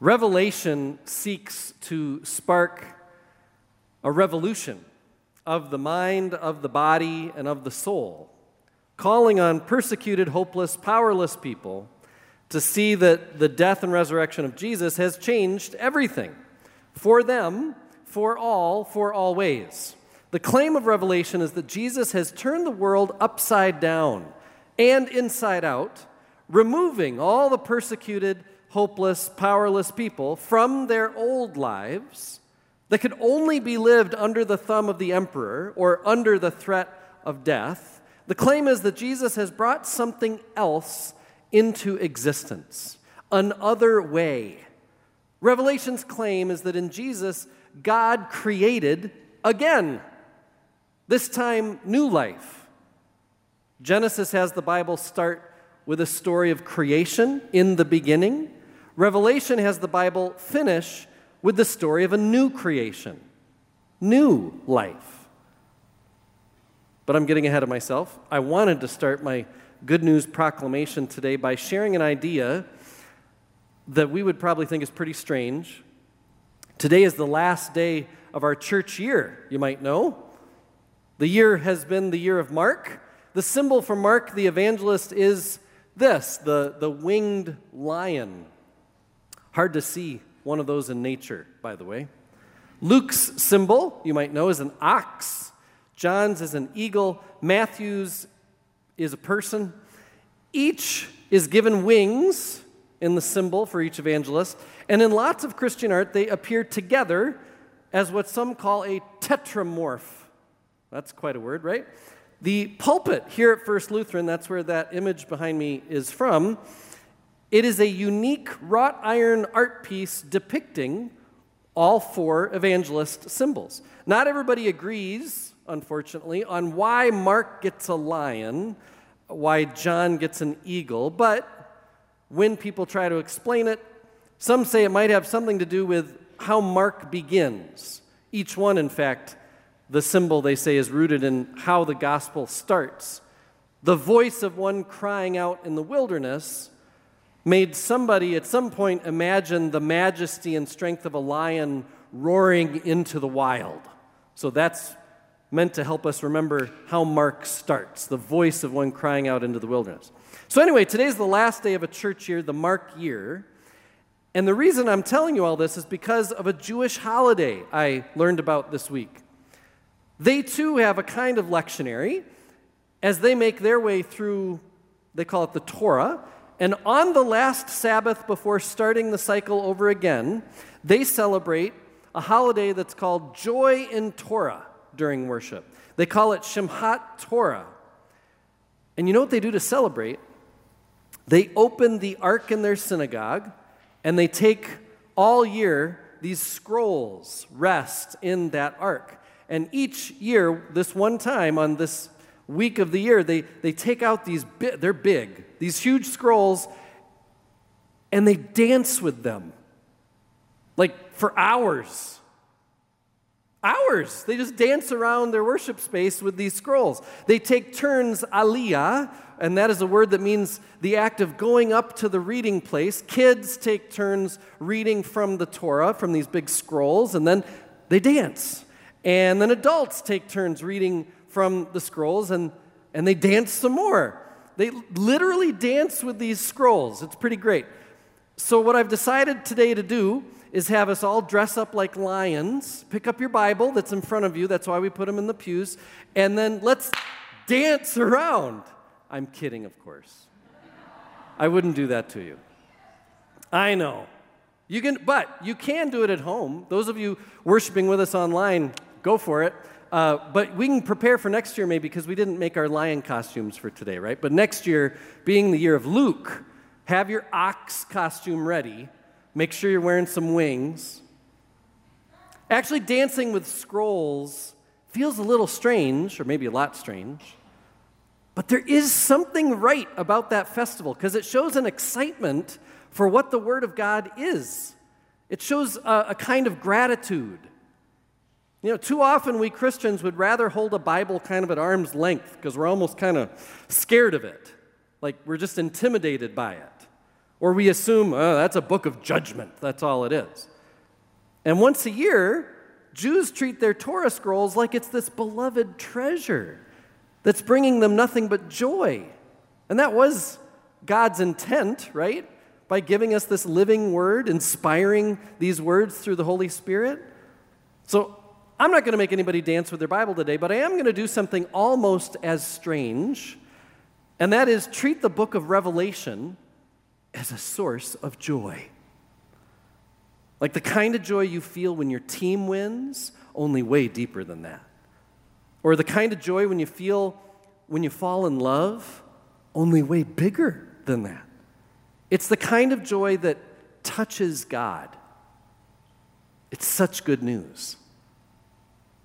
Revelation seeks to spark a revolution of the mind, of the body, and of the soul, calling on persecuted, hopeless, powerless people to see that the death and resurrection of Jesus has changed everything for them, for all, for always. The claim of Revelation is that Jesus has turned the world upside down and inside out, removing all the persecuted, hopeless, powerless people from their old lives that could only be lived under the thumb of the emperor or under the threat of death. The claim is that Jesus has brought something else into existence, an other way. Revelation's claim is that in Jesus, God created again, this time new life. Genesis has the Bible start with a story of creation in the beginning. Revelation has the Bible finish with the story of a new creation, new life. But I'm getting ahead of myself. I wanted to start my good news proclamation today by sharing an idea that we would probably think is pretty strange. Today is the last day of our church year, you might know. The year has been the year of Mark. The symbol for Mark the evangelist is this the, the winged lion. Hard to see one of those in nature, by the way. Luke's symbol, you might know, is an ox. John's is an eagle. Matthew's is a person. Each is given wings in the symbol for each evangelist. And in lots of Christian art, they appear together as what some call a tetramorph. That's quite a word, right? The pulpit here at First Lutheran, that's where that image behind me is from, it is a unique wrought iron art piece depicting all four evangelist symbols. Not everybody agrees, unfortunately, on why Mark gets a lion, why John gets an eagle, but when people try to explain it, some say it might have something to do with how Mark begins. Each one, in fact, the symbol they say is rooted in how the gospel starts. The voice of one crying out in the wilderness made somebody at some point imagine the majesty and strength of a lion roaring into the wild. So that's meant to help us remember how Mark starts the voice of one crying out into the wilderness. So, anyway, today's the last day of a church year, the Mark year. And the reason I'm telling you all this is because of a Jewish holiday I learned about this week. They too have a kind of lectionary as they make their way through, they call it the Torah. And on the last Sabbath before starting the cycle over again, they celebrate a holiday that's called Joy in Torah during worship. They call it Simchat Torah. And you know what they do to celebrate? They open the ark in their synagogue and they take all year these scrolls rest in that ark. And each year, this one time on this week of the year, they, they take out these, bi- they're big, these huge scrolls, and they dance with them. Like for hours. Hours. They just dance around their worship space with these scrolls. They take turns, aliyah, and that is a word that means the act of going up to the reading place. Kids take turns reading from the Torah, from these big scrolls, and then they dance. And then adults take turns reading from the scrolls and, and they dance some more. They literally dance with these scrolls. It's pretty great. So, what I've decided today to do is have us all dress up like lions. Pick up your Bible that's in front of you. That's why we put them in the pews. And then let's dance around. I'm kidding, of course. I wouldn't do that to you. I know. You can, but you can do it at home. Those of you worshiping with us online, go for it. Uh, but we can prepare for next year maybe because we didn't make our lion costumes for today, right? But next year, being the year of Luke, have your ox costume ready. Make sure you're wearing some wings. Actually, dancing with scrolls feels a little strange, or maybe a lot strange. But there is something right about that festival because it shows an excitement for what the Word of God is. It shows a, a kind of gratitude. You know, too often we Christians would rather hold a Bible kind of at arm's length because we're almost kind of scared of it. Like we're just intimidated by it. Or we assume, oh, that's a book of judgment. That's all it is. And once a year, Jews treat their Torah scrolls like it's this beloved treasure that's bringing them nothing but joy. And that was God's intent, right? By giving us this living word, inspiring these words through the Holy Spirit. So I'm not going to make anybody dance with their Bible today, but I am going to do something almost as strange, and that is treat the book of Revelation as a source of joy. Like the kind of joy you feel when your team wins, only way deeper than that. Or the kind of joy when you feel when you fall in love, only way bigger than that. It's the kind of joy that touches God. It's such good news.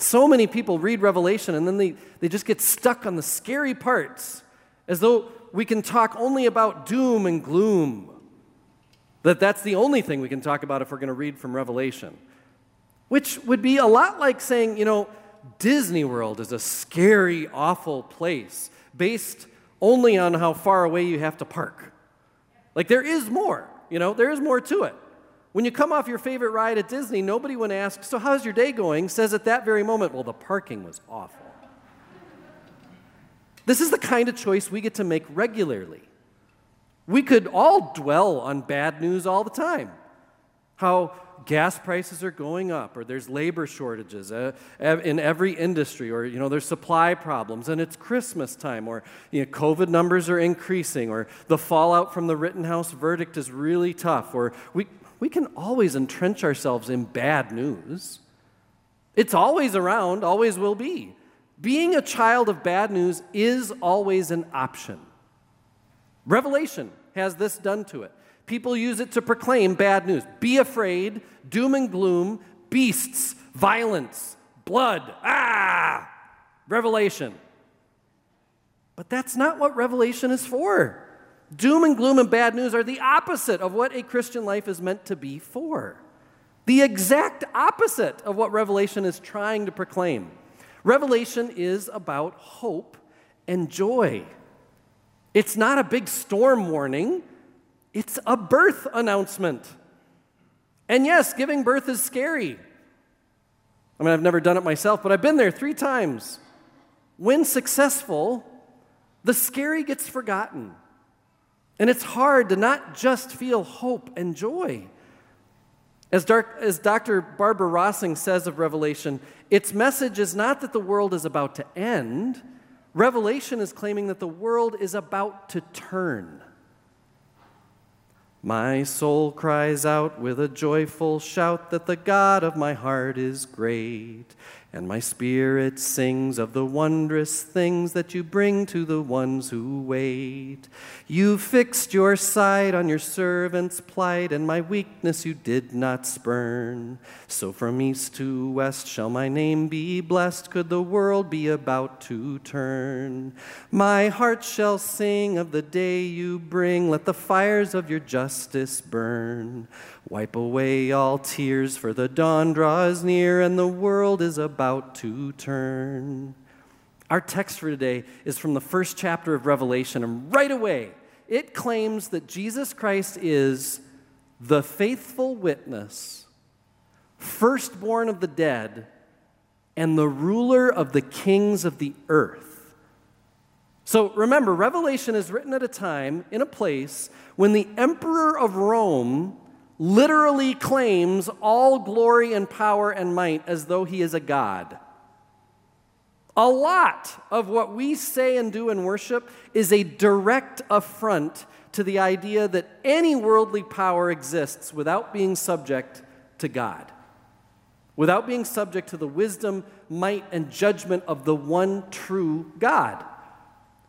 So many people read Revelation and then they, they just get stuck on the scary parts as though we can talk only about doom and gloom. That that's the only thing we can talk about if we're going to read from Revelation. Which would be a lot like saying, you know, Disney World is a scary, awful place based only on how far away you have to park. Like there is more, you know, there is more to it. When you come off your favorite ride at Disney, nobody, when asked, So, how's your day going? says at that very moment, Well, the parking was awful. This is the kind of choice we get to make regularly. We could all dwell on bad news all the time. How gas prices are going up, or there's labor shortages uh, in every industry, or you know there's supply problems, and it's Christmas time, or you know, COVID numbers are increasing, or the fallout from the Rittenhouse verdict is really tough, or we we can always entrench ourselves in bad news. It's always around, always will be. Being a child of bad news is always an option. Revelation has this done to it. People use it to proclaim bad news. Be afraid, doom and gloom, beasts, violence, blood. Ah! Revelation. But that's not what Revelation is for. Doom and gloom and bad news are the opposite of what a Christian life is meant to be for. The exact opposite of what Revelation is trying to proclaim. Revelation is about hope and joy. It's not a big storm warning, it's a birth announcement. And yes, giving birth is scary. I mean, I've never done it myself, but I've been there three times. When successful, the scary gets forgotten. And it's hard to not just feel hope and joy. As, dark, as Dr. Barbara Rossing says of Revelation, its message is not that the world is about to end. Revelation is claiming that the world is about to turn. My soul cries out with a joyful shout that the God of my heart is great. And my spirit sings of the wondrous things that you bring to the ones who wait. You fixed your sight on your servant's plight, and my weakness you did not spurn. So from east to west shall my name be blessed, could the world be about to turn. My heart shall sing of the day you bring, let the fires of your justice burn. Wipe away all tears, for the dawn draws near and the world is about to turn. Our text for today is from the first chapter of Revelation, and right away it claims that Jesus Christ is the faithful witness, firstborn of the dead, and the ruler of the kings of the earth. So remember, Revelation is written at a time, in a place, when the emperor of Rome literally claims all glory and power and might as though he is a god. A lot of what we say and do in worship is a direct affront to the idea that any worldly power exists without being subject to God, without being subject to the wisdom, might, and judgment of the one true God.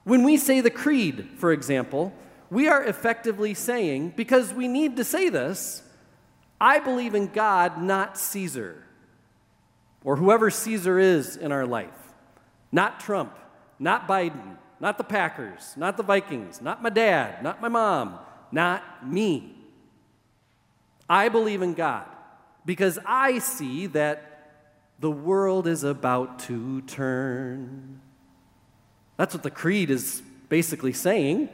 When we say the creed, for example, we are effectively saying, because we need to say this, I believe in God, not Caesar, or whoever Caesar is in our life. Not Trump, not Biden, not the Packers, not the Vikings, not my dad, not my mom, not me. I believe in God because I see that the world is about to turn. That's what the creed is basically saying.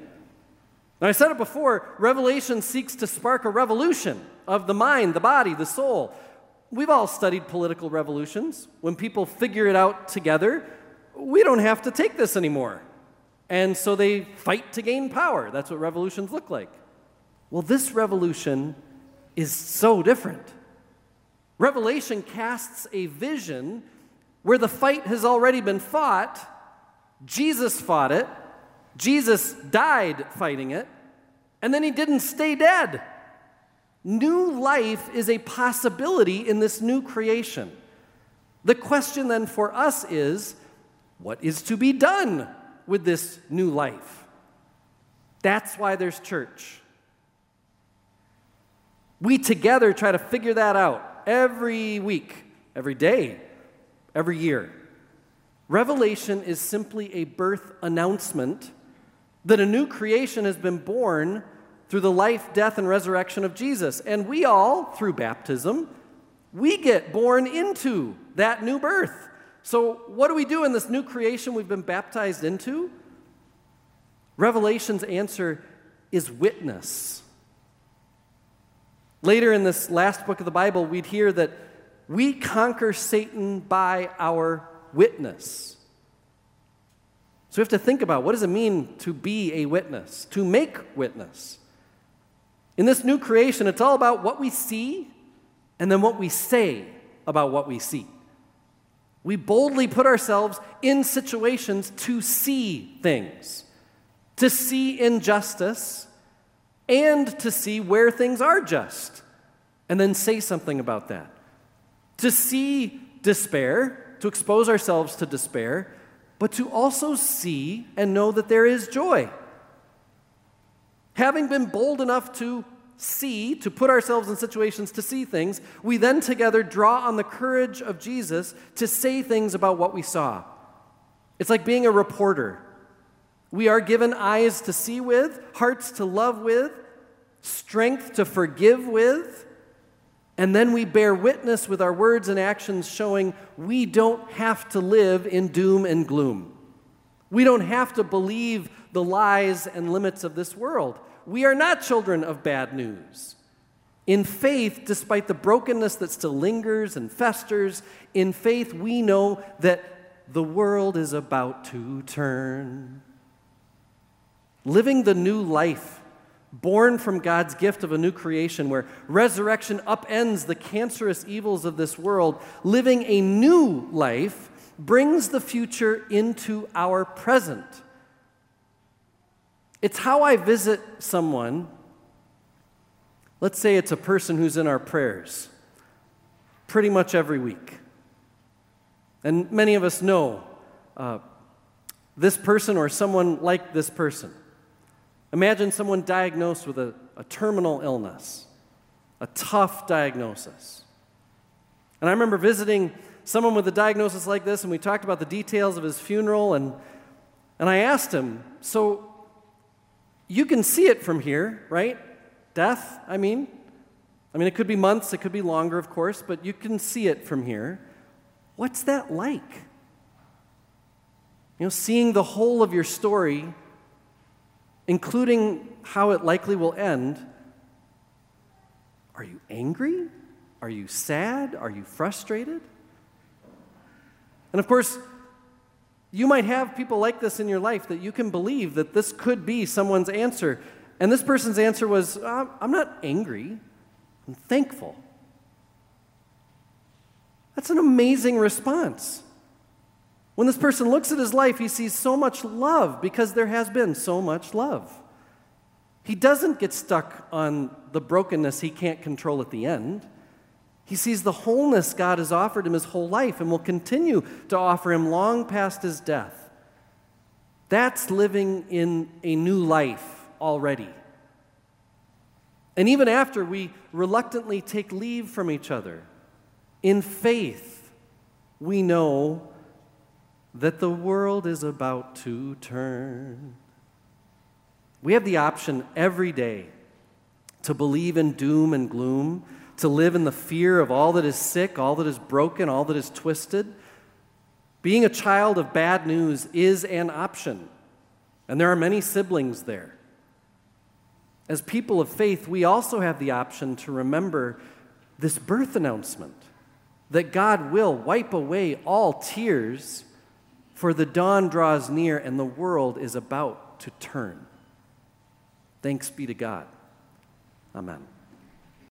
Now, I said it before Revelation seeks to spark a revolution of the mind, the body, the soul. We've all studied political revolutions. When people figure it out together, we don't have to take this anymore. And so they fight to gain power. That's what revolutions look like. Well, this revolution is so different. Revelation casts a vision where the fight has already been fought. Jesus fought it, Jesus died fighting it, and then he didn't stay dead. New life is a possibility in this new creation. The question then for us is what is to be done with this new life? That's why there's church. We together try to figure that out every week, every day, every year. Revelation is simply a birth announcement that a new creation has been born through the life, death, and resurrection of Jesus. And we all, through baptism, we get born into that new birth. So, what do we do in this new creation we've been baptized into? Revelation's answer is witness. Later in this last book of the Bible, we'd hear that we conquer Satan by our witness. So we have to think about what does it mean to be a witness, to make witness. In this new creation, it's all about what we see and then what we say about what we see. We boldly put ourselves in situations to see things, to see injustice, and to see where things are just, and then say something about that. To see despair, to expose ourselves to despair, but to also see and know that there is joy. Having been bold enough to see, to put ourselves in situations to see things, we then together draw on the courage of Jesus to say things about what we saw. It's like being a reporter. We are given eyes to see with, hearts to love with, strength to forgive with, and then we bear witness with our words and actions showing we don't have to live in doom and gloom. We don't have to believe the lies and limits of this world. We are not children of bad news. In faith, despite the brokenness that still lingers and festers, in faith we know that the world is about to turn. Living the new life born from God's gift of a new creation, where resurrection upends the cancerous evils of this world, living a new life brings the future into our present. It's how I visit someone. Let's say it's a person who's in our prayers pretty much every week. And many of us know uh, this person or someone like this person. Imagine someone diagnosed with a, a terminal illness, a tough diagnosis. And I remember visiting someone with a diagnosis like this, and we talked about the details of his funeral, and, and I asked him, So you can see it from here, right? Death, I mean. I mean, it could be months, it could be longer, of course, but you can see it from here. What's that like? You know, seeing the whole of your story including how it likely will end. Are you angry? Are you sad? Are you frustrated? And of course, you might have people like this in your life that you can believe that this could be someone's answer. And this person's answer was, uh, I'm not angry, I'm thankful. That's an amazing response. When this person looks at his life, he sees so much love because there has been so much love. He doesn't get stuck on the brokenness he can't control at the end. He sees the wholeness God has offered him his whole life and will continue to offer him long past his death. That's living in a new life already. And even after we reluctantly take leave from each other, in faith, we know that the world is about to turn. We have the option every day to believe in doom and gloom, to live in the fear of all that is sick, all that is broken, all that is twisted. Being a child of bad news is an option, and there are many siblings there. As people of faith, we also have the option to remember this birth announcement that God will wipe away all tears, for the dawn draws near and the world is about to turn. Thanks be to God. Amen.